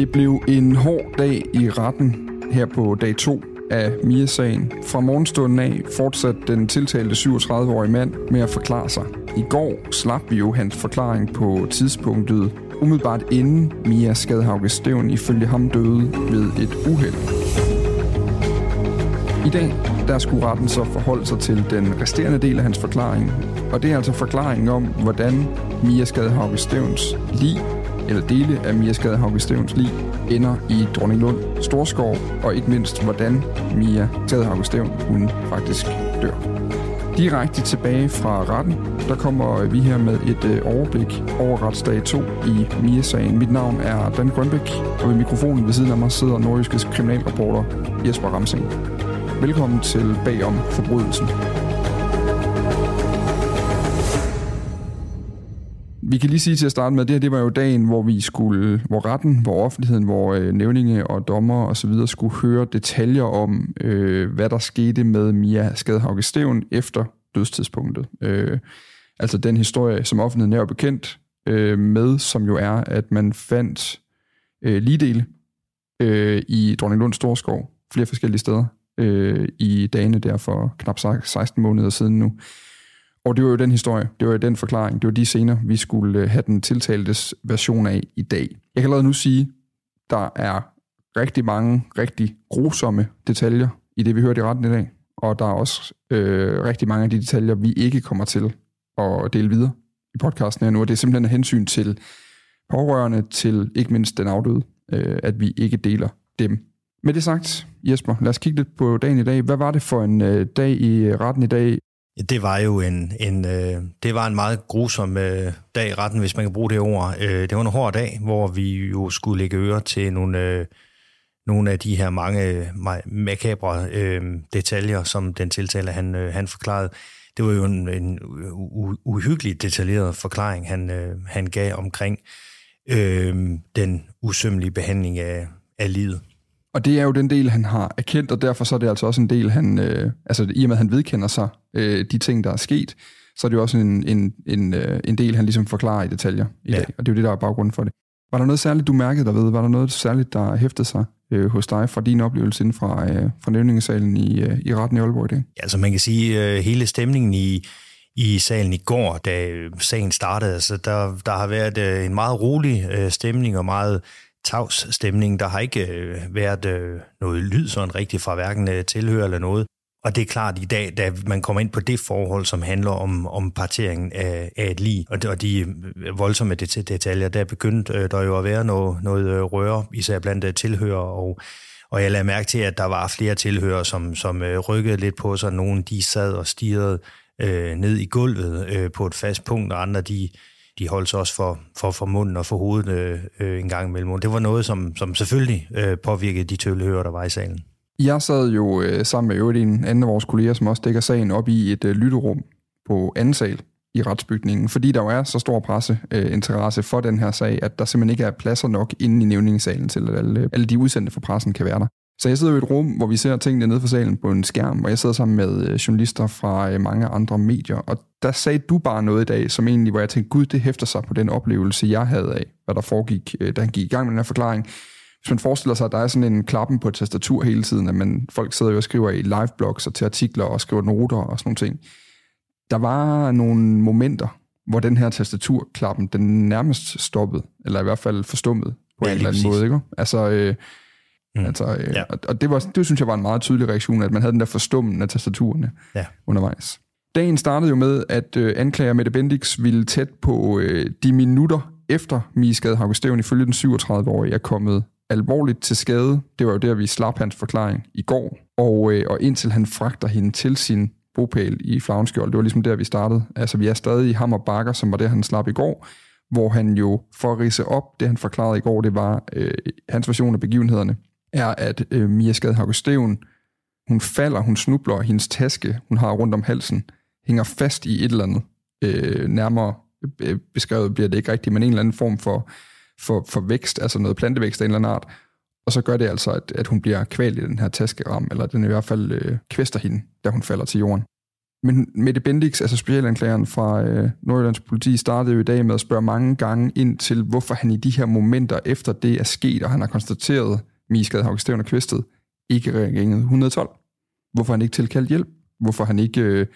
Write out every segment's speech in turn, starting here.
Det blev en hård dag i retten her på dag 2 af Mia-sagen. Fra morgenstunden af fortsatte den tiltalte 37-årige mand med at forklare sig. I går slap vi jo hans forklaring på tidspunktet, umiddelbart inden Mia Skadhauge Stævn ifølge ham døde ved et uheld. I dag der skulle retten så forholde sig til den resterende del af hans forklaring, og det er altså forklaringen om, hvordan Mia Skadhauge Stævns lig eller dele af Mia Skadehauke Stævns lig ender i Dronninglund Storskov, og ikke mindst, hvordan Mia Skadehauke Stævn hun faktisk dør. Direkte tilbage fra retten, der kommer vi her med et øh, overblik over retsdag 2 i Mia-sagen. Mit navn er Dan Grønbæk, og ved mikrofonen ved siden af mig sidder nordjyskes kriminalreporter Jesper Ramsing. Velkommen til Bagom Forbrydelsen. Vi kan lige sige til at starte med, at det her det var jo dagen, hvor vi skulle, hvor retten, hvor offentligheden, hvor øh, nævninge og dommer og så videre skulle høre detaljer om, øh, hvad der skete med Mia Skadhauke Steven efter dødstidspunktet. Øh, altså den historie, som offentligheden er jo bekendt øh, med, som jo er, at man fandt øh, ligedele øh, i Dronninglund Storskov, flere forskellige steder, øh, i dagene der for knap 16 måneder siden nu. Og det var jo den historie, det var jo den forklaring, det var de scener, vi skulle øh, have den tiltaltes version af i dag. Jeg kan allerede nu sige, der er rigtig mange rigtig grusomme detaljer i det, vi hørte i retten i dag. Og der er også øh, rigtig mange af de detaljer, vi ikke kommer til at dele videre i podcasten her nu. Og det er simpelthen af hensyn til pårørende, til ikke mindst den afdøde, øh, at vi ikke deler dem. Med det sagt, Jesper, lad os kigge lidt på dagen i dag. Hvad var det for en øh, dag i øh, retten i dag? Det var jo en, en, øh, det var en meget grusom øh, dag i retten, hvis man kan bruge det ord. Øh, det var en hård dag, hvor vi jo skulle lægge øre til nogle, øh, nogle af de her mange makabre øh, detaljer, som den tiltaler han, øh, han forklarede. Det var jo en, en uhyggelig detaljeret forklaring, han, øh, han gav omkring øh, den usømmelige behandling af, af livet. Og det er jo den del, han har erkendt, og derfor så er det altså også en del, han, øh, altså i og med, at han vedkender sig øh, de ting, der er sket, så er det jo også en, en, en, øh, en del, han ligesom forklarer i detaljer i ja. dag, og det er jo det, der er baggrunden for det. Var der noget særligt, du mærkede dig ved? Var der noget særligt, der hæftede sig øh, hos dig fra din oplevelse inden fra, øh, fra nævningesalen i, øh, i retten i Aalborg i dag? Ja, altså man kan sige, øh, hele stemningen i, i salen i går, da sagen startede, altså der, der har været øh, en meget rolig øh, stemning og meget tavs stemning. Der har ikke øh, været øh, noget lyd sådan rigtigt fra hverken øh, tilhører eller noget. Og det er klart i dag, da man kommer ind på det forhold, som handler om, om parteringen af, af et lig, og de, og de øh, voldsomme det, detaljer, der er begyndt øh, der jo at være noget, noget øh, røre, især blandt øh, tilhører, og, og jeg lagde mærke til, at der var flere tilhører, som, som øh, rykkede lidt på sig. Nogle de sad og stirrede øh, ned i gulvet øh, på et fast punkt, og andre de de holdt sig også for, for, for munden og for hovedet øh, øh, en gang imellem. Det var noget, som, som selvfølgelig øh, påvirkede de tøllehører, der var i salen. Jeg sad jo øh, sammen med øvrigt en anden af vores kolleger, som også dækker sagen op i et øh, lytterum på anden sal i retsbygningen, fordi der jo er så stor presseinteresse øh, for den her sag, at der simpelthen ikke er pladser nok inde i nævningssalen til, at alle, alle de udsendte fra pressen kan være der. Så jeg sidder jo i et rum, hvor vi ser tingene nede for salen på en skærm, og jeg sidder sammen med øh, journalister fra øh, mange andre medier, og der sagde du bare noget i dag, som egentlig, hvor jeg tænkte, gud, det hæfter sig på den oplevelse, jeg havde af, hvad der foregik, øh, da han gik i gang med den her forklaring. Hvis man forestiller sig, at der er sådan en klappen på et tastatur hele tiden, at man, folk sidder jo og skriver i liveblogs og til artikler og skriver noter og sådan nogle ting. Der var nogle momenter, hvor den her tastaturklappen, den nærmest stoppede, eller i hvert fald forstummede på ja, en eller anden præcis. måde. Ikke? Altså, øh, Mm. Altså, øh, ja. og, og det, var, det synes jeg var en meget tydelig reaktion, at man havde den der forstummen af tastaturerne ja. undervejs. Dagen startede jo med, at øh, anklager Mette Bendix ville tæt på øh, de minutter efter Mie Skade Stævn ifølge den 37-årige er kommet alvorligt til skade. Det var jo der, vi slap hans forklaring i går. Og, øh, og indtil han fragter hende til sin bopæl i Flavnskjold, det var ligesom der, vi startede. Altså, vi er stadig i Hammer Bakker, som var det, han slap i går, hvor han jo, for at rise op, det han forklarede i går, det var øh, hans version af begivenhederne, er, at øh, Mia Skadhauke Steven, hun falder, hun snubler, og hendes taske, hun har rundt om halsen, hænger fast i et eller andet. Øh, nærmere øh, beskrevet bliver det ikke rigtigt, men en eller anden form for, for, for vækst, altså noget plantevækst af en eller anden art. Og så gør det altså, at, at hun bliver kvalt i den her taskeram, eller den i hvert fald øh, kvæster hende, da hun falder til jorden. Men Mette Bendix, altså specialanklageren fra øh, Nordjyllands politi, startede jo i dag med at spørge mange gange ind til, hvorfor han i de her momenter efter det er sket, og han har konstateret, Miskad Hauke Stævn og ikke ringede 112. Hvorfor han ikke tilkaldt hjælp? Hvorfor han ikke, øh,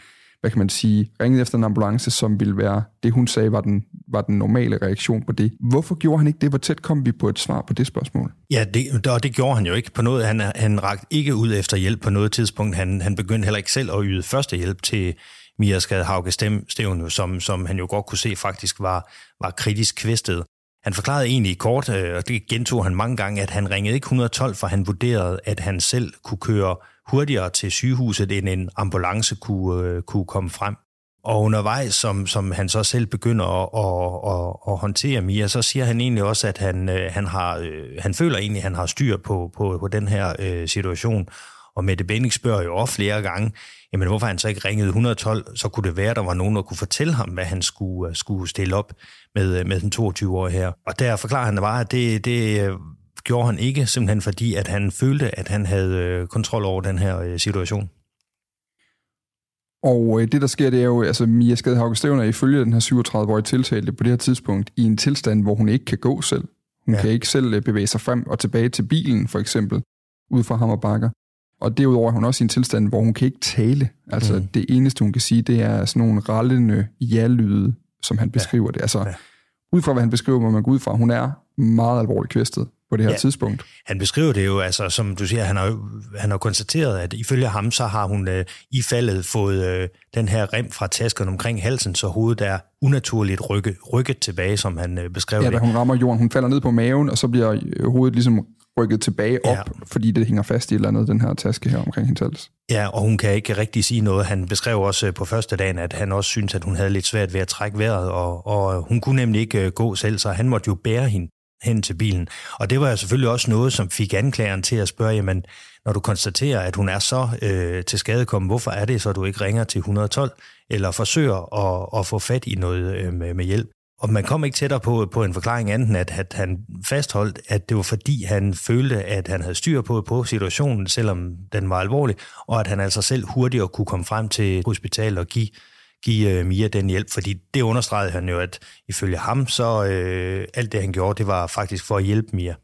hvad kan man sige, ringede efter en ambulance, som ville være det, hun sagde var den, var den normale reaktion på det. Hvorfor gjorde han ikke det? Hvor tæt kom vi på et svar på det spørgsmål? Ja, det, og det gjorde han jo ikke på noget. Han, han rakte ikke ud efter hjælp på noget tidspunkt. Han, han begyndte heller ikke selv at yde første hjælp til Mia Skade Hauke Stævn, som, som han jo godt kunne se faktisk var, var kritisk kvæstet. Han forklarede egentlig kort, øh, og det gentog han mange gange, at han ringede ikke 112, for han vurderede, at han selv kunne køre hurtigere til sygehuset, end en ambulance kunne, øh, kunne komme frem. Og undervejs, som, som han så selv begynder at, at, at, at håndtere Mia, så siger han egentlig også, at han, øh, han, har, han føler egentlig, at han har styr på, på, på den her øh, situation. Og Mette Benning spørger jo også flere gange, jamen hvorfor han så ikke ringede 112, så kunne det være, der var nogen, der kunne fortælle ham, hvad han skulle, skulle stille op med, med den 22-årige her. Og der forklarer han bare, at det, det øh, gjorde han ikke, simpelthen fordi, at han følte, at han havde øh, kontrol over den her øh, situation. Og det, der sker, det er jo, altså Mia Skadehauke Stævn er ifølge den her 37-årige tiltalte på det her tidspunkt i en tilstand, hvor hun ikke kan gå selv. Hun ja. kan ikke selv bevæge sig frem og tilbage til bilen, for eksempel, ud fra ham og derudover er hun også i en tilstand, hvor hun kan ikke tale. Altså mm. det eneste, hun kan sige, det er sådan nogle rallende ja-lyde, som han beskriver ja. det. Altså, ja. ud fra hvad han beskriver, må man gå ud fra, hun er meget alvorligt kvæstet på det her ja. tidspunkt. Han beskriver det jo, altså som du siger, han har, han har konstateret, at ifølge ham, så har hun øh, i faldet fået øh, den her rem fra tasken omkring halsen, så hovedet er unaturligt rykke, rykket tilbage, som han øh, beskrev ja, det. Ja, da hun rammer jorden, hun falder ned på maven, og så bliver øh, hovedet ligesom rykket tilbage op, ja. fordi det hænger fast i et eller andet, den her taske her omkring hendes hals. Ja, og hun kan ikke rigtig sige noget. Han beskrev også øh, på første dagen, at han også synes, at hun havde lidt svært ved at trække vejret, og, og hun kunne nemlig ikke øh, gå selv, så han måtte jo bære hende hen til bilen. Og det var jo selvfølgelig også noget, som fik anklageren til at spørge, jamen, når du konstaterer, at hun er så øh, til skadekommen, hvorfor er det så, at du ikke ringer til 112, eller forsøger at, at få fat i noget øh, med, med hjælp? Og man kom ikke tættere på, på en forklaring anden, at, at han fastholdt, at det var fordi, han følte, at han havde styr på, på situationen, selvom den var alvorlig, og at han altså selv hurtigere kunne komme frem til hospitalet og give, give uh, Mia den hjælp. Fordi det understregede han jo, at ifølge ham, så øh, alt det, han gjorde, det var faktisk for at hjælpe Mia.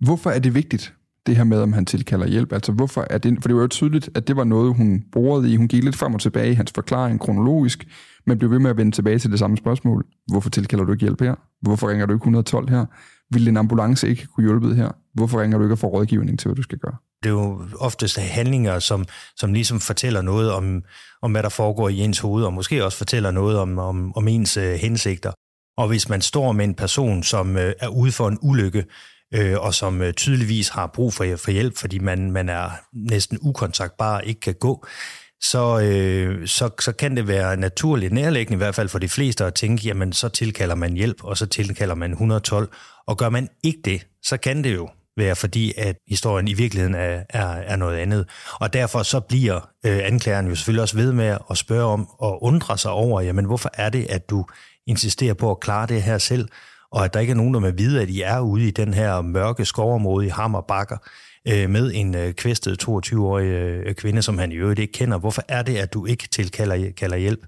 Hvorfor er det vigtigt, det her med, om han tilkalder hjælp? Altså hvorfor er det, for det var jo tydeligt, at det var noget, hun borede i. Hun gik lidt frem og tilbage i hans forklaring kronologisk, men blev ved med at vende tilbage til det samme spørgsmål. Hvorfor tilkalder du ikke hjælp her? Hvorfor ringer du ikke 112 her? Vil en ambulance ikke kunne hjælpe her? Hvorfor ringer du ikke og får rådgivning til, hvad du skal gøre? Det er jo oftest handlinger, som, som ligesom fortæller noget om, om, hvad der foregår i ens hoved, og måske også fortæller noget om, om, om ens øh, hensigter. Og hvis man står med en person, som øh, er ude for en ulykke, øh, og som øh, tydeligvis har brug for, for hjælp, fordi man, man er næsten ukontaktbar og ikke kan gå, så, øh, så, så kan det være naturligt nærliggende, i hvert fald for de fleste, at tænke, jamen så tilkalder man hjælp, og så tilkalder man 112. Og gør man ikke det, så kan det jo være fordi, at historien i virkeligheden er, er, er noget andet. Og derfor så bliver øh, anklageren jo selvfølgelig også ved med at spørge om og undre sig over, jamen hvorfor er det, at du insisterer på at klare det her selv, og at der ikke er nogen, der med vide, at I er ude i den her mørke skovområde i Hammerbakker øh, med en øh, kvæstet 22-årig øh, kvinde, som han i øvrigt ikke kender. Hvorfor er det, at du ikke tilkalder kalder hjælp?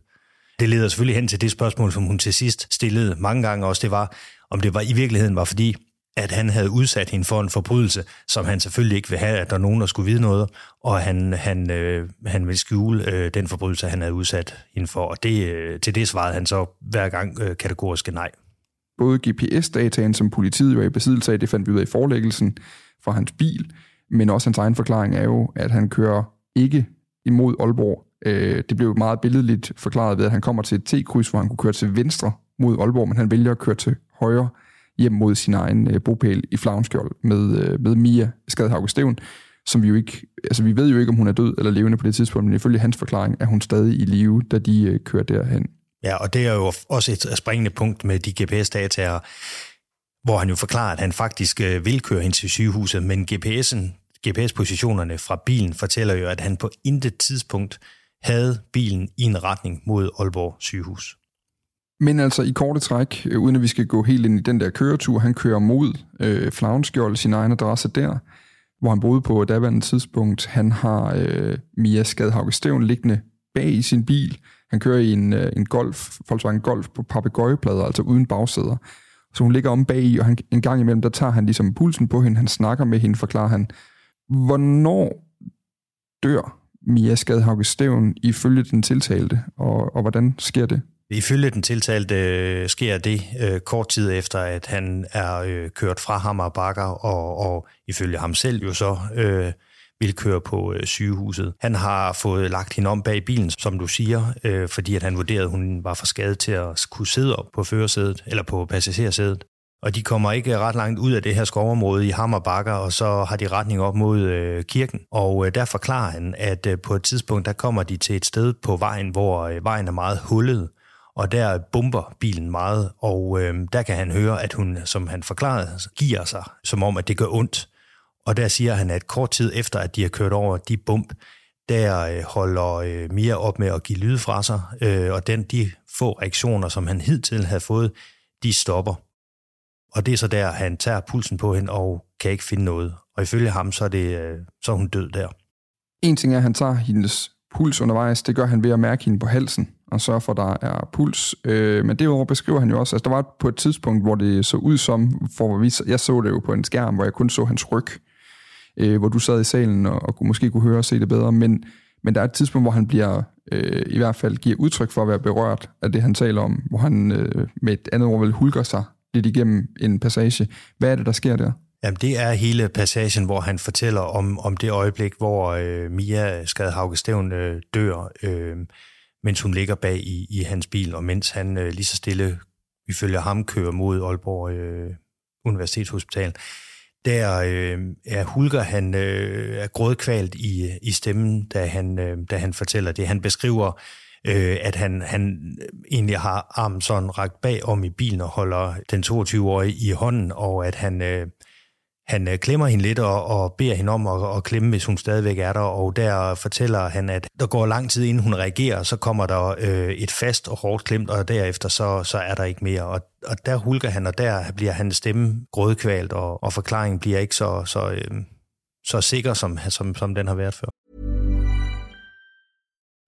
Det leder selvfølgelig hen til det spørgsmål, som hun til sidst stillede mange gange også. Det var, om det var i virkeligheden var fordi, at han havde udsat hende for en forbrydelse, som han selvfølgelig ikke vil have, at der er nogen, der skulle vide noget, og han, han, øh, han vil skjule øh, den forbrydelse, han havde udsat hende for. Og det, øh, til det svarede han så hver gang øh, kategorisk nej. Både GPS-dataen, som politiet var i besiddelse af, det fandt vi ud af i forelæggelsen fra hans bil, men også hans egen forklaring er jo, at han kører ikke imod Aalborg. Øh, det blev meget billedligt forklaret ved, at han kommer til et T-kryds, hvor han kunne køre til venstre mod Aalborg, men han vælger at køre til højre hjem mod sin egen øh, bopæl i Flavnskjold med, øh, med Mia Skadhauge Steven, som vi jo ikke, altså vi ved jo ikke, om hun er død eller levende på det tidspunkt, men ifølge hans forklaring er hun stadig i live, da de øh, kører derhen. Ja, og det er jo også et springende punkt med de GPS-dataer, hvor han jo forklarer, at han faktisk øh, vil køre ind til sygehuset, men GPS'en, GPS-positionerne fra bilen fortæller jo, at han på intet tidspunkt havde bilen i en retning mod Aalborg sygehus. Men altså i korte træk, øh, uden at vi skal gå helt ind i den der køretur, han kører mod øh, Flavnskjold, sin egen adresse der, hvor han boede på daværende tidspunkt. Han har øh, Mia Skadhauke Stævn liggende bag i sin bil. Han kører i en, øh, en Golf, Volkswagen Golf på papegøjeplader, altså uden bagsæder. Så hun ligger om bag i, og han, en gang imellem, der tager han ligesom pulsen på hende, han snakker med hende, forklarer han, hvornår dør Mia Skadhauke Stævn ifølge den tiltalte, og, og hvordan sker det? Ifølge den tiltalte øh, sker det øh, kort tid efter, at han er øh, kørt fra Hammerbakker, og, og ifølge ham selv jo så øh, vil køre på øh, sygehuset. Han har fået lagt hende om bag bilen, som du siger, øh, fordi at han vurderede, at hun var for skadet til at kunne sidde op på førersædet, eller på passagersædet. Og de kommer ikke ret langt ud af det her skovområde i Hammerbakker, og så har de retning op mod øh, kirken. Og øh, der forklarer han, at øh, på et tidspunkt, der kommer de til et sted på vejen, hvor øh, vejen er meget hullet, og der bomber bilen meget, og øh, der kan han høre, at hun, som han forklarede, giver sig, som om, at det gør ondt. Og der siger han, at kort tid efter, at de har kørt over de bump, der øh, holder øh, Mia op med at give lyd fra sig, øh, og den, de få reaktioner, som han hidtil havde fået, de stopper. Og det er så der, han tager pulsen på hende og kan ikke finde noget. Og ifølge ham, så er, det, så er hun død der. En ting er, at han tager hendes puls undervejs. Det gør han ved at mærke hende på halsen og sørge for, at der er puls. Øh, men derudover beskriver han jo også, at altså, der var på et tidspunkt, hvor det så ud som, for vi, jeg så det jo på en skærm, hvor jeg kun så hans ryg, øh, hvor du sad i salen og, og måske kunne høre og se det bedre, men, men der er et tidspunkt, hvor han bliver, øh, i hvert fald giver udtryk for at være berørt af det, han taler om, hvor han øh, med et andet ord vil hulker sig lidt igennem en passage. Hvad er det, der sker der? Jamen, det er hele passagen, hvor han fortæller om, om det øjeblik, hvor øh, Mia Skadhauge Stævn øh, dør. Øh, mens hun ligger bag i, i hans bil, og mens han øh, lige så stille, ifølge ham, kører mod Aalborg øh, Universitetshospital. Der øh, er Hulger, han øh, er grådkvalt i, i stemmen, da han, øh, da han fortæller det. Han beskriver, øh, at han, han øh, egentlig har armen sådan rakt bag om i bilen og holder den 22-årige i hånden, og at han... Øh, han øh, klemmer hende lidt og, og beder hende om at, at klemme, hvis hun stadigvæk er der, og der fortæller han, at der går lang tid, inden hun reagerer, så kommer der øh, et fast og hårdt klemt, og derefter så, så er der ikke mere. Og, og der hulker han, og der bliver hans stemme grødkvalt, og, og forklaringen bliver ikke så, så, øh, så sikker, som, som, som den har været før.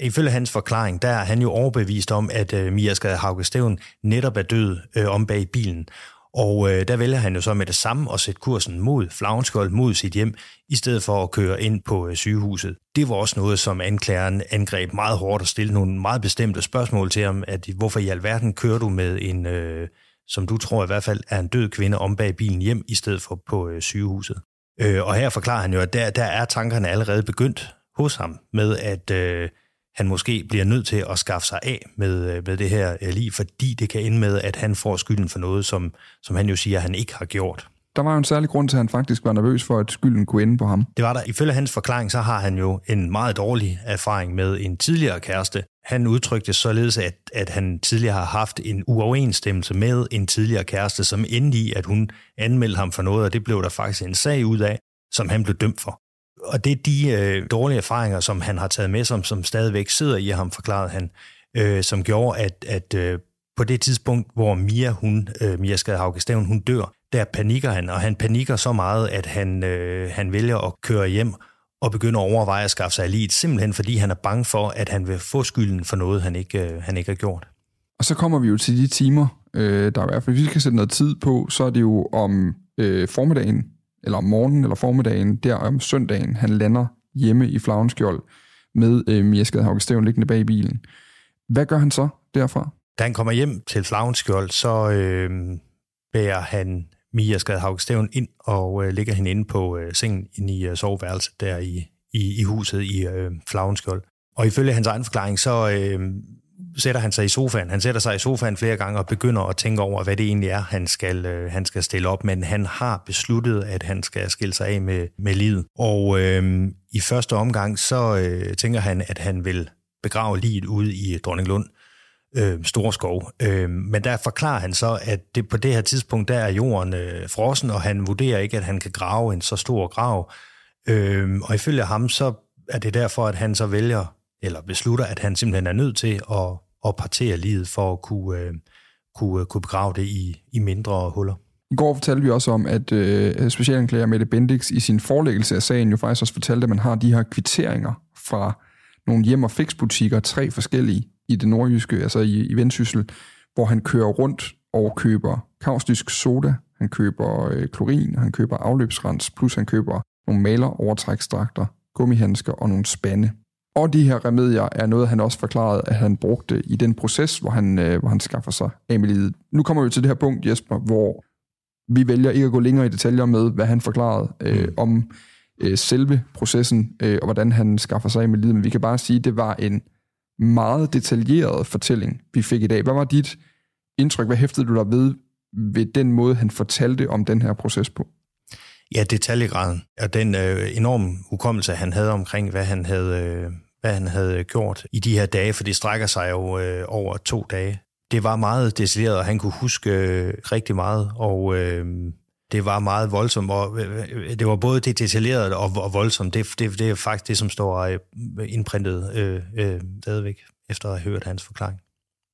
Ifølge hans forklaring, der er han jo overbevist om, at øh, Mia Skade Hauge Steven netop er død øh, om bag bilen. Og øh, der vælger han jo så med det samme at sætte kursen mod Flavnskold, mod sit hjem, i stedet for at køre ind på øh, sygehuset. Det var også noget, som anklageren angreb meget hårdt og stillede nogle meget bestemte spørgsmål til ham, at hvorfor i alverden kører du med en... øh, som du tror i hvert fald er en død kvinde om bag bilen hjem, i stedet for på øh, sygehuset. Øh, og her forklarer han jo, at der, der er tankerne allerede begyndt hos ham med, at øh, han måske bliver nødt til at skaffe sig af med, øh, med det her øh, liv, fordi det kan ende med, at han får skylden for noget, som, som han jo siger, han ikke har gjort. Der var jo en særlig grund til, at han faktisk var nervøs for, at skylden kunne ende på ham. Det var der. Ifølge hans forklaring, så har han jo en meget dårlig erfaring med en tidligere kæreste. Han udtrykte således, at, at han tidligere har haft en uoverensstemmelse med en tidligere kæreste, som endte i, at hun anmeldte ham for noget, og det blev der faktisk en sag ud af, som han blev dømt for. Og det er de øh, dårlige erfaringer, som han har taget med, som, som stadigvæk sidder i ham, forklarede han, øh, som gjorde, at, at øh, på det tidspunkt, hvor Mia, hun, øh, Mia Skadehauke hun dør, der panikker han, og han panikker så meget, at han, øh, han vælger at køre hjem og begynder at overveje at skaffe sig elite, simpelthen fordi han er bange for, at han vil få skylden for noget, han ikke, øh, han ikke har gjort. Og så kommer vi jo til de timer, øh, der er i hvert fald, hvis vi skal sætte noget tid på, så er det jo om øh, formiddagen, eller om morgenen eller formiddagen, der om søndagen, han lander hjemme i Flagenskjold med øh, Mia Skadhauke Stævn liggende bag bilen. Hvad gør han så derfra? Da han kommer hjem til Flagenskjold, så øh, bærer han Mia Skadhauke Stævn ind og øh, ligger hende inde på øh, sengen inde i øh, soveværelset der i, i, i huset i øh, Flagenskjold. Og ifølge hans egen forklaring, så øh, sætter han sig i sofaen. Han sætter sig i sofaen flere gange og begynder at tænke over, hvad det egentlig er, han skal, øh, han skal stille op. Men han har besluttet, at han skal skille sig af med, med livet. Og øh, i første omgang, så øh, tænker han, at han vil begrave livet ude i Dronninglund øh, Storskov. Øh, men der forklarer han så, at det, på det her tidspunkt, der er jorden øh, frossen, og han vurderer ikke, at han kan grave en så stor grav. Øh, og ifølge ham, så er det derfor, at han så vælger, eller beslutter, at han simpelthen er nødt til at, og partere livet for at kunne, øh, kunne, øh, kunne begrave det i, i mindre huller. I går fortalte vi også om, at øh, specialanklager Mette Bendix i sin forelæggelse af sagen jo faktisk også fortalte, at man har de her kvitteringer fra nogle hjem- og fiksbutikker, tre forskellige, i det nordjyske, altså i, i Vendsyssel, hvor han kører rundt og køber kaustisk soda, han køber øh, klorin, han køber afløbsrens, plus han køber nogle maler, overtrækstrakter, gummihandsker og nogle spande. Og de her remedier er noget, han også forklarede, at han brugte i den proces, hvor han, øh, hvor han skaffer sig af med livet. Nu kommer vi til det her punkt, Jesper, hvor vi vælger ikke at gå længere i detaljer med, hvad han forklarede øh, mm. om øh, selve processen, øh, og hvordan han skaffer sig af med livet. Men vi kan bare sige, at det var en meget detaljeret fortælling, vi fik i dag. Hvad var dit indtryk? Hvad hæftede du dig ved ved den måde, han fortalte om den her proces på? Ja, detaljegraden og den øh, enorme hukommelse, han havde omkring, hvad han havde, øh, hvad han havde gjort i de her dage, for det strækker sig jo øh, over to dage. Det var meget detaljeret, og han kunne huske øh, rigtig meget, og øh, det var meget voldsomt, og øh, øh det var både det detaljerede og, og voldsomt. Det, det, det er faktisk det, som står øh, indprintet øh, øh, stadigvæk, efter at have hørt hans forklaring.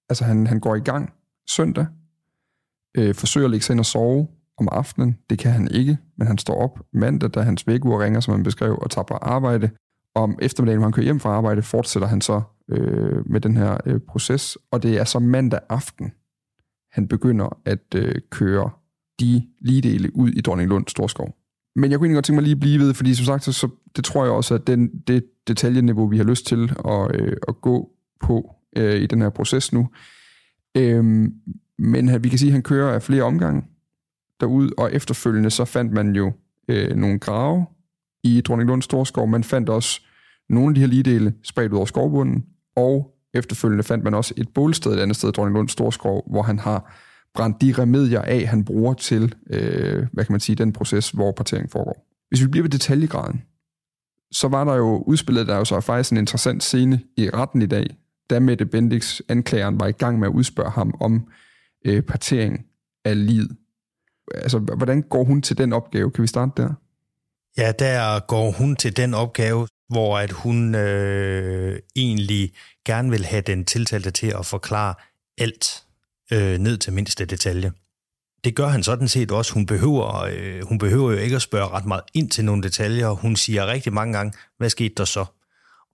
Altså han, han går i gang søndag, øh, forsøger at lægge sig ind og sove om aftenen. Det kan han ikke, men han står op mandag, da hans vækkeur ringer, som han beskrev, og tager på arbejde. Om eftermiddagen, når han kører hjem fra arbejde, fortsætter han så øh, med den her øh, proces, og det er så mandag aften, han begynder at øh, køre de ligedele ud i Dronninglund Storskov. Men jeg kunne egentlig godt tænke mig lige at blive ved, fordi som sagt, så, så det tror jeg også, at den, det detaljeniveau, vi har lyst til at, øh, at gå på øh, i den her proces nu. Øhm, men vi kan sige, at han kører af flere omgange derud, og efterfølgende så fandt man jo øh, nogle grave i Dronninglund Storskov. Man fandt også nogle af de her ligedele spredt ud over skovbunden, og efterfølgende fandt man også et bålsted et andet sted, Dronninglund Storskov, hvor han har brændt de remedier af, han bruger til, øh, hvad kan man sige, den proces, hvor partering foregår. Hvis vi bliver ved detaljegraden, så var der jo udspillet, der jo så faktisk en interessant scene i retten i dag, da Mette Bendix, anklageren, var i gang med at udspørge ham om øh, partering af livet. Altså, hvordan går hun til den opgave? Kan vi starte der? Ja, der går hun til den opgave, hvor at hun øh, egentlig gerne vil have den tiltalte til at forklare alt øh, ned til mindste detalje. Det gør han sådan set også. Hun behøver, øh, hun behøver jo ikke at spørge ret meget ind til nogle detaljer. Hun siger rigtig mange gange, hvad skete der så?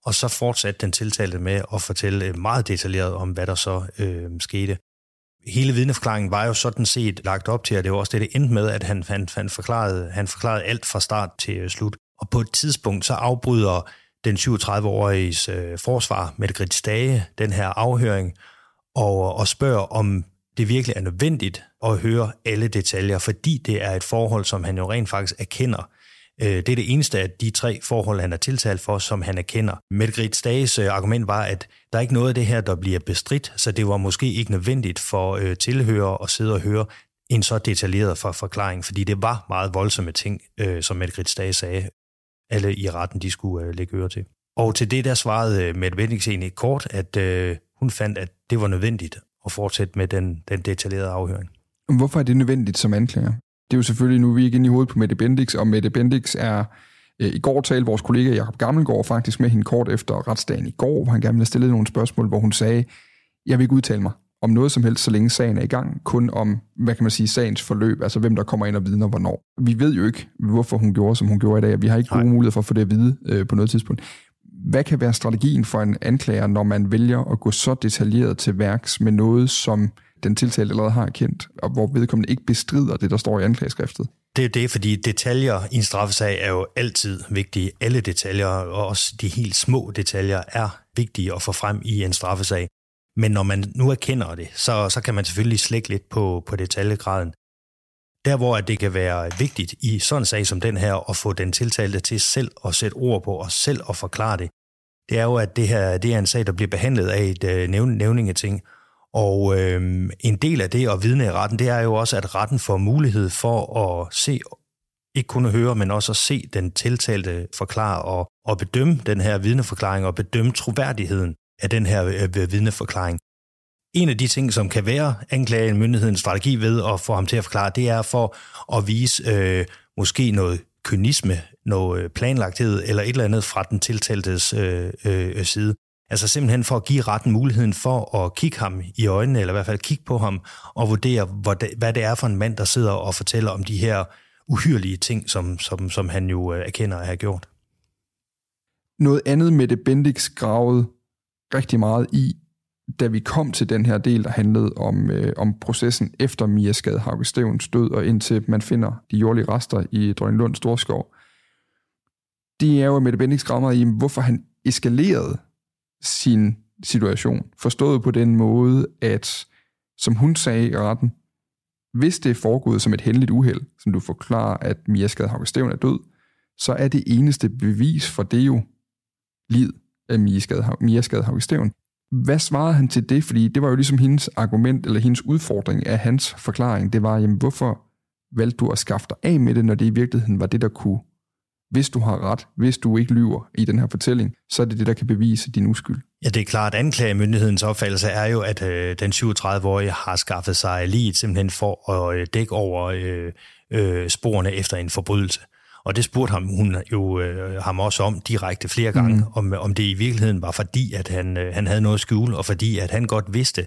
Og så fortsatte den tiltalte med at fortælle øh, meget detaljeret om, hvad der så øh, skete. Hele vidneforklaringen var jo sådan set lagt op til, og det var også det, det endte med, at han, han, han, forklarede, han forklarede alt fra start til øh, slut. Og på et tidspunkt så afbryder den 37-årige øh, forsvar, Mette Stage, den her afhøring, og, og spørger, om det virkelig er nødvendigt at høre alle detaljer, fordi det er et forhold, som han jo rent faktisk erkender. Øh, det er det eneste af de tre forhold, han er tiltalt for, som han erkender. Mette Stages øh, argument var, at der er ikke noget af det her, der bliver bestridt, så det var måske ikke nødvendigt for øh, tilhører at sidde og høre en så detaljeret forklaring, fordi det var meget voldsomme ting, øh, som Mette Stage sagde, alle i retten de skulle lægge øre til. Og til det der svarede Mette Vendings egentlig kort, at hun fandt, at det var nødvendigt at fortsætte med den, den detaljerede afhøring. Hvorfor er det nødvendigt som anklager? Det er jo selvfølgelig, nu er vi ikke inde i hovedet på Mette Bendix, og Mette Bendix er øh, i går talte vores kollega Jakob Gammelgaard faktisk med hende kort efter retsdagen i går, hvor han gerne ville stille nogle spørgsmål, hvor hun sagde, jeg vil ikke udtale mig om noget som helst, så længe sagen er i gang, kun om, hvad kan man sige, sagens forløb, altså hvem der kommer ind og vidner hvornår. Vi ved jo ikke, hvorfor hun gjorde, som hun gjorde i dag, og vi har ikke gode muligheder for at få det at vide øh, på noget tidspunkt. Hvad kan være strategien for en anklager, når man vælger at gå så detaljeret til værks med noget, som den tiltalte allerede har kendt, og hvor vedkommende ikke bestrider det, der står i anklageskriftet? Det er det, fordi detaljer i en straffesag er jo altid vigtige. Alle detaljer, og også de helt små detaljer, er vigtige at få frem i en straffesag. Men når man nu erkender det, så, så kan man selvfølgelig slække lidt på, på detaljegraden. Der, hvor det kan være vigtigt i sådan en sag som den her, at få den tiltalte til selv at sætte ord på og selv at forklare det, det er jo, at det her det er en sag, der bliver behandlet af et øh, nævn, nævningeting. Og øh, en del af det at vidne i retten, det er jo også, at retten får mulighed for at se, ikke kun at høre, men også at se den tiltalte forklare og, og bedømme den her vidneforklaring og bedømme troværdigheden af den her øh, vidneforklaring. En af de ting, som kan være anklagemyndighedens strategi ved at få ham til at forklare, det er for at vise øh, måske noget kynisme, noget øh, planlagthed eller et eller andet fra den tiltaltes øh, øh, side. Altså simpelthen for at give retten muligheden for at kigge ham i øjnene, eller i hvert fald kigge på ham og vurdere, hvad det er for en mand, der sidder og fortæller om de her uhyrlige ting, som, som, som han jo øh, erkender at have gjort. Noget andet med det Bendix gravede rigtig meget i, da vi kom til den her del, der handlede om, øh, om processen efter Mia Skadhauke Stevens død, og indtil man finder de jordlige rester i Drønlund Storskov, det er jo med det Bendix gravede i, hvorfor han eskalerede sin situation. Forstået på den måde, at som hun sagde i retten, hvis det er foregået som et heldigt uheld, som du forklarer, at Mia Skadhauke Steven er død, så er det eneste bevis for det jo lid af Mia Skadhauke Steven. Hvad svarede han til det? Fordi det var jo ligesom hendes argument, eller hendes udfordring af hans forklaring. Det var, jamen hvorfor valgte du at skaffe dig af med det, når det i virkeligheden var det, der kunne hvis du har ret, hvis du ikke lyver i den her fortælling, så er det det, der kan bevise din uskyld. Ja, det er klart, anklagemyndighedens opfattelse er jo, at øh, den 37-årige har skaffet sig lige simpelthen for at øh, dække over øh, øh, sporene efter en forbrydelse. Og det spurgte ham, hun jo øh, ham også om direkte flere gange, mm. om, om det i virkeligheden var fordi, at han, øh, han havde noget at skjule, og fordi at han godt vidste,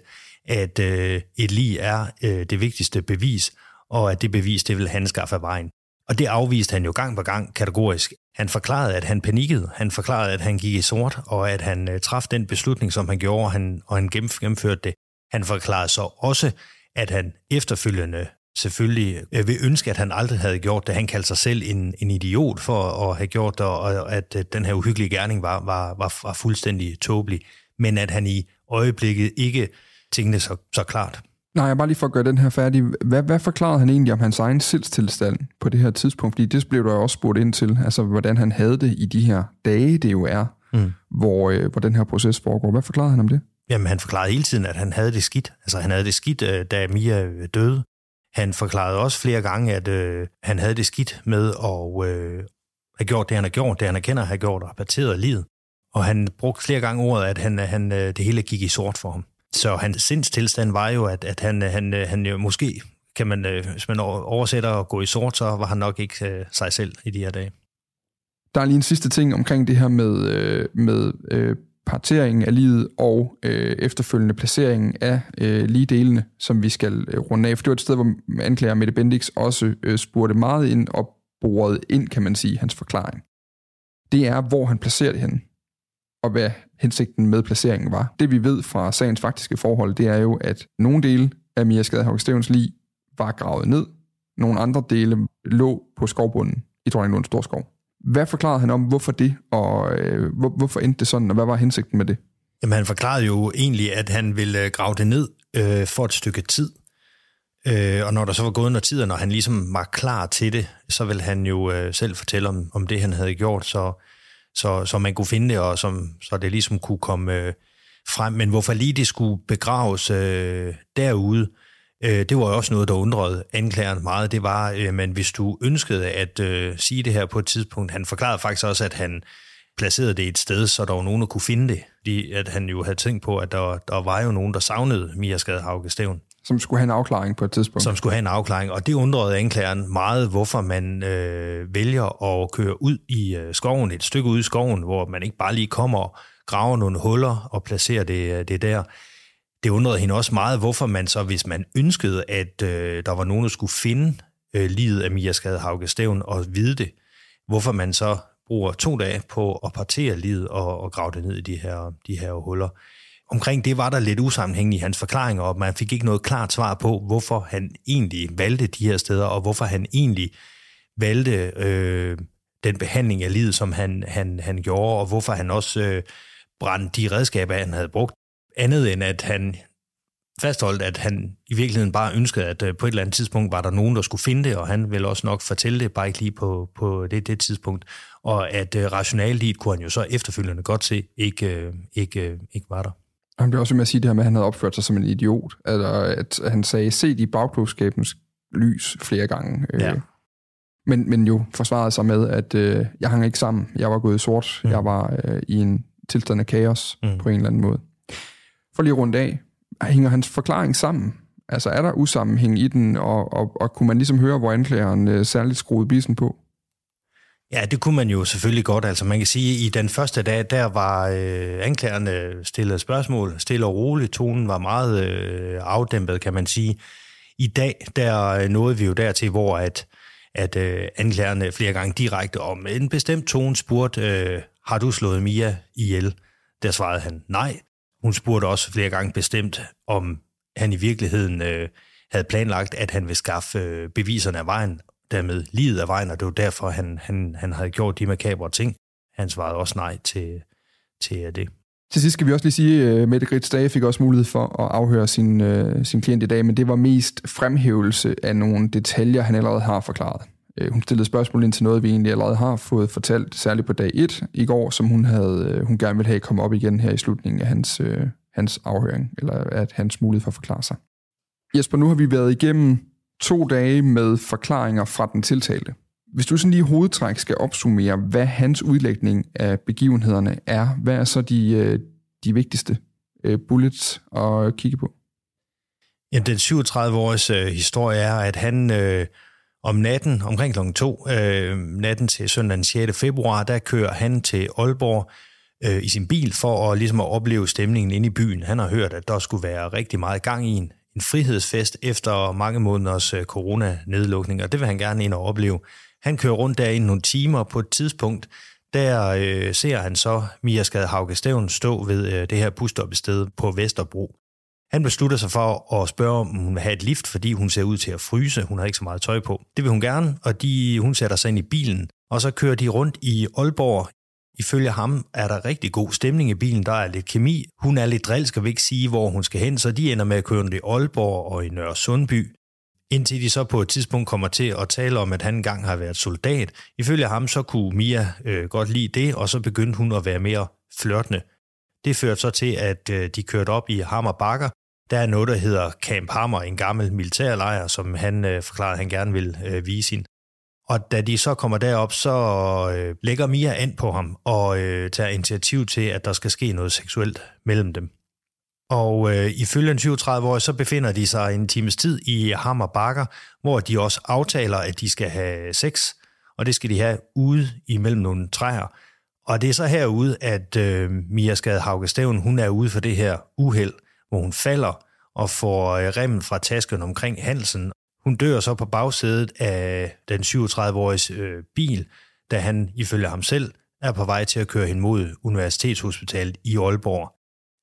at øh, et lige er øh, det vigtigste bevis, og at det bevis, det vil han skaffe vejen. Og det afviste han jo gang på gang kategorisk. Han forklarede, at han panikkede. Han forklarede, at han gik i sort, og at han uh, traf den beslutning, som han gjorde, og han, og han gennemførte det. Han forklarede så også, at han efterfølgende selvfølgelig uh, vil ønske, at han aldrig havde gjort det. Han kaldte sig selv en, en idiot for at have gjort det, og at uh, den her uhyggelige gerning var, var, var, var fuldstændig tåbelig. Men at han i øjeblikket ikke tænkte så, så klart. Nej, jeg bare lige for at gøre den her færdig. Hvad, hvad forklarede han egentlig om hans egen sindstilstand på det her tidspunkt? Fordi det blev der også spurgt ind til, altså hvordan han havde det i de her dage, det jo er, mm. hvor, øh, hvor den her proces foregår. Hvad forklarede han om det? Jamen, han forklarede hele tiden, at han havde det skidt. Altså, han havde det skidt, øh, da Mia døde. Han forklarede også flere gange, at øh, han havde det skidt med at øh, have gjort det, han har gjort, det han erkender at have gjort, og parteret livet. Og han brugte flere gange ordet, at han, han, øh, det hele gik i sort for ham. Så hans sindstilstand var jo, at, at han, han, øh, han jo måske, kan man, øh, hvis man oversætter og går i sort, så var han nok ikke øh, sig selv i de her dage. Der er lige en sidste ting omkring det her med, øh, med øh, parteringen af livet og øh, efterfølgende placeringen af øh, lige delene, som vi skal øh, runde af. For det var et sted, hvor anklager Mette Bendix også øh, spurgte meget ind og borede ind, kan man sige, hans forklaring. Det er, hvor han placerer det henne og hvad hensigten med placeringen var. Det vi ved fra sagens faktiske forhold, det er jo, at nogle dele af Mia Skadehavg Stevens lig var gravet ned, nogle andre dele lå på skovbunden i Dronninglund Storskov. Hvad forklarede han om, hvorfor det, og øh, hvor, hvorfor endte det sådan, og hvad var hensigten med det? Jamen han forklarede jo egentlig, at han ville øh, grave det ned øh, for et stykke tid, Øh, og når der så var gået noget tid, og når han ligesom var klar til det, så ville han jo øh, selv fortælle om, om det, han havde gjort, så, så, så man kunne finde det, og som, så det ligesom kunne komme øh, frem. Men hvorfor lige det skulle begraves øh, derude, øh, det var jo også noget, der undrede anklageren meget. Det var, øh, men hvis du ønskede at øh, sige det her på et tidspunkt, han forklarede faktisk også, at han placerede det et sted, så der var nogen, der kunne finde det. Fordi at han jo havde tænkt på, at der, der var jo nogen, der savnede Mia Skadehauke Stævn. Som skulle have en afklaring på et tidspunkt. Som skulle have en afklaring, og det undrede anklageren meget, hvorfor man øh, vælger at køre ud i øh, skoven, et stykke ud i skoven, hvor man ikke bare lige kommer og graver nogle huller og placerer det, øh, det der. Det undrede hende også meget, hvorfor man så, hvis man ønskede, at øh, der var nogen, der skulle finde øh, livet af Mia Skadehauke Stævn og vide det, hvorfor man så bruger to dage på at partere livet og, og grave det ned i de her, de her huller. Omkring det var der lidt usammenhæng i hans forklaringer, og man fik ikke noget klart svar på, hvorfor han egentlig valgte de her steder, og hvorfor han egentlig valgte øh, den behandling af livet, som han, han, han gjorde, og hvorfor han også øh, brændte de redskaber, han havde brugt. Andet end at han fastholdt, at han i virkeligheden bare ønskede, at øh, på et eller andet tidspunkt var der nogen, der skulle finde det, og han ville også nok fortælle det, bare ikke lige på, på det, det tidspunkt. Og at øh, uh, rationalet kunne han jo så efterfølgende godt se, ikke, øh, ikke, ikke var der. Han blev også med at sige det her med, at han havde opført sig som en idiot. Eller at han sagde, se i bagklogskabens lys flere gange. Ja. Men, men jo forsvarede sig med, at øh, jeg hang ikke sammen. Jeg var gået sort. Mm. Jeg var øh, i en tilstand af kaos mm. på en eller anden måde. For lige rundt af, hænger hans forklaring sammen? Altså er der usammenhæng i den, og, og, og kunne man ligesom høre, hvor anklageren øh, særligt skruede bissen på? Ja, det kunne man jo selvfølgelig godt. Altså man kan sige, at i den første dag, der var øh, anklagerne stillet spørgsmål, stille og roligt. Tonen var meget øh, afdæmpet, kan man sige. I dag, der øh, nåede vi jo dertil, hvor at, at øh, anklagerne flere gange direkte om en bestemt tone spurgte, øh, har du slået Mia ihjel? Der svarede han nej. Hun spurgte også flere gange bestemt, om han i virkeligheden øh, havde planlagt, at han ville skaffe øh, beviserne af vejen, dermed livet af vejen, og det var derfor, han, han, han havde gjort de makabre ting. Han svarede også nej til, til øh, det. Til sidst skal vi også lige sige, at Mette Grits Dage fik også mulighed for at afhøre sin, øh, sin klient i dag, men det var mest fremhævelse af nogle detaljer, han allerede har forklaret. Øh, hun stillede spørgsmål ind til noget, vi egentlig allerede har fået fortalt, særligt på dag 1 i går, som hun, havde, hun gerne ville have komme op igen her i slutningen af hans, øh, hans afhøring, eller at hans mulighed for at forklare sig. Jesper, nu har vi været igennem to dage med forklaringer fra den tiltalte. Hvis du sådan lige hovedtræk skal opsummere, hvad hans udlægning af begivenhederne er, hvad er så de, øh, de vigtigste øh, bullets at kigge på? Ja, den 37-års øh, historie er, at han øh, om natten, omkring kl. 2, øh, natten til søndag den 6. februar, der kører han til Aalborg øh, i sin bil for at, ligesom at opleve stemningen inde i byen. Han har hørt, at der skulle være rigtig meget gang i en, en frihedsfest efter mange måneders øh, coronanedlukning, og det vil han gerne ind og opleve. Han kører rundt der i nogle timer på et tidspunkt, der øh, ser han så Mia Skade Haugestævn stå ved øh, det her busstoppested på Vesterbro. Han beslutter sig for at spørge, om hun vil have et lift, fordi hun ser ud til at fryse. Hun har ikke så meget tøj på. Det vil hun gerne, og de, hun sætter sig ind i bilen. Og så kører de rundt i Aalborg. Ifølge ham er der rigtig god stemning i bilen. Der er lidt kemi. Hun er lidt drilsk og vil ikke sige, hvor hun skal hen, så de ender med at køre i Aalborg og i Nørre Sundby. Indtil de så på et tidspunkt kommer til at tale om, at han engang har været soldat. Ifølge ham så kunne Mia øh, godt lide det, og så begyndte hun at være mere flørtende. Det førte så til, at øh, de kørte op i Hammer Bakker, der er noget, der hedder Camp Hammer, en gammel militærlejr, som han øh, forklarede, at han gerne vil øh, vise hende. Og da de så kommer derop, så øh, lægger Mia an på ham og øh, tager initiativ til, at der skal ske noget seksuelt mellem dem. Og øh, ifølge en 37 år, så befinder de sig en times tid i Hammer Bakker, hvor de også aftaler, at de skal have sex, og det skal de have ude imellem nogle træer. Og det er så herude, at øh, Mia Skade Haugestævn, hun er ude for det her uheld, hvor hun falder og får øh, remmen fra tasken omkring halsen. Hun dør så på bagsædet af den 37-årige øh, bil, da han ifølge ham selv er på vej til at køre hende mod Universitetshospitalet i Aalborg.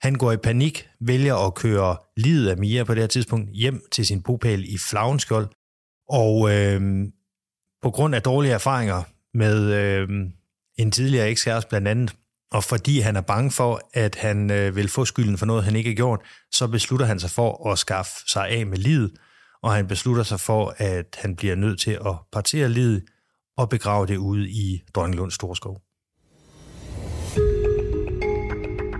Han går i panik, vælger at køre livet af Mia på det her tidspunkt hjem til sin bopæl i Flavenskjold, og øh, på grund af dårlige erfaringer med øh, en tidligere ekskæreste blandt andet, og fordi han er bange for, at han øh, vil få skylden for noget, han ikke har gjort, så beslutter han sig for at skaffe sig af med livet og han beslutter sig for, at han bliver nødt til at partere livet og begrave det ude i Dronninglunds Storskov.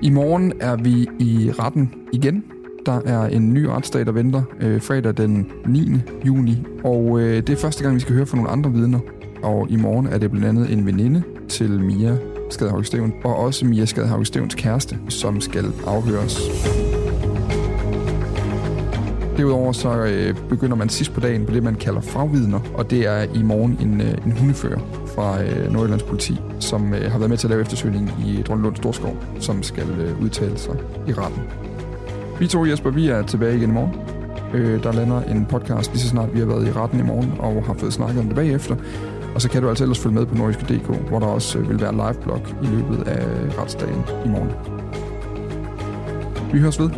I morgen er vi i retten igen. Der er en ny retsdag, der venter øh, fredag den 9. juni, og øh, det er første gang, vi skal høre fra nogle andre vidner. Og i morgen er det blandt andet en veninde til Mia Skadehauke Stævn, og også Mia Skadehauke Stævns kæreste, som skal afhøres. Derudover så øh, begynder man sidst på dagen på det, man kalder fagvidner, og det er i morgen en, øh, en hundefører fra øh, Nordjyllands politi, som øh, har været med til at lave eftersøgning i Drønlund Storskov, som skal øh, udtale sig i retten. Vi to, Jesper, vi er tilbage igen i morgen. Øh, der lander en podcast lige så snart vi har været i retten i morgen og har fået snakket om det bagefter. Og så kan du altså ellers følge med på nordiske.dk, hvor der også øh, vil være live-blog i løbet af retsdagen i morgen. Vi høres ved.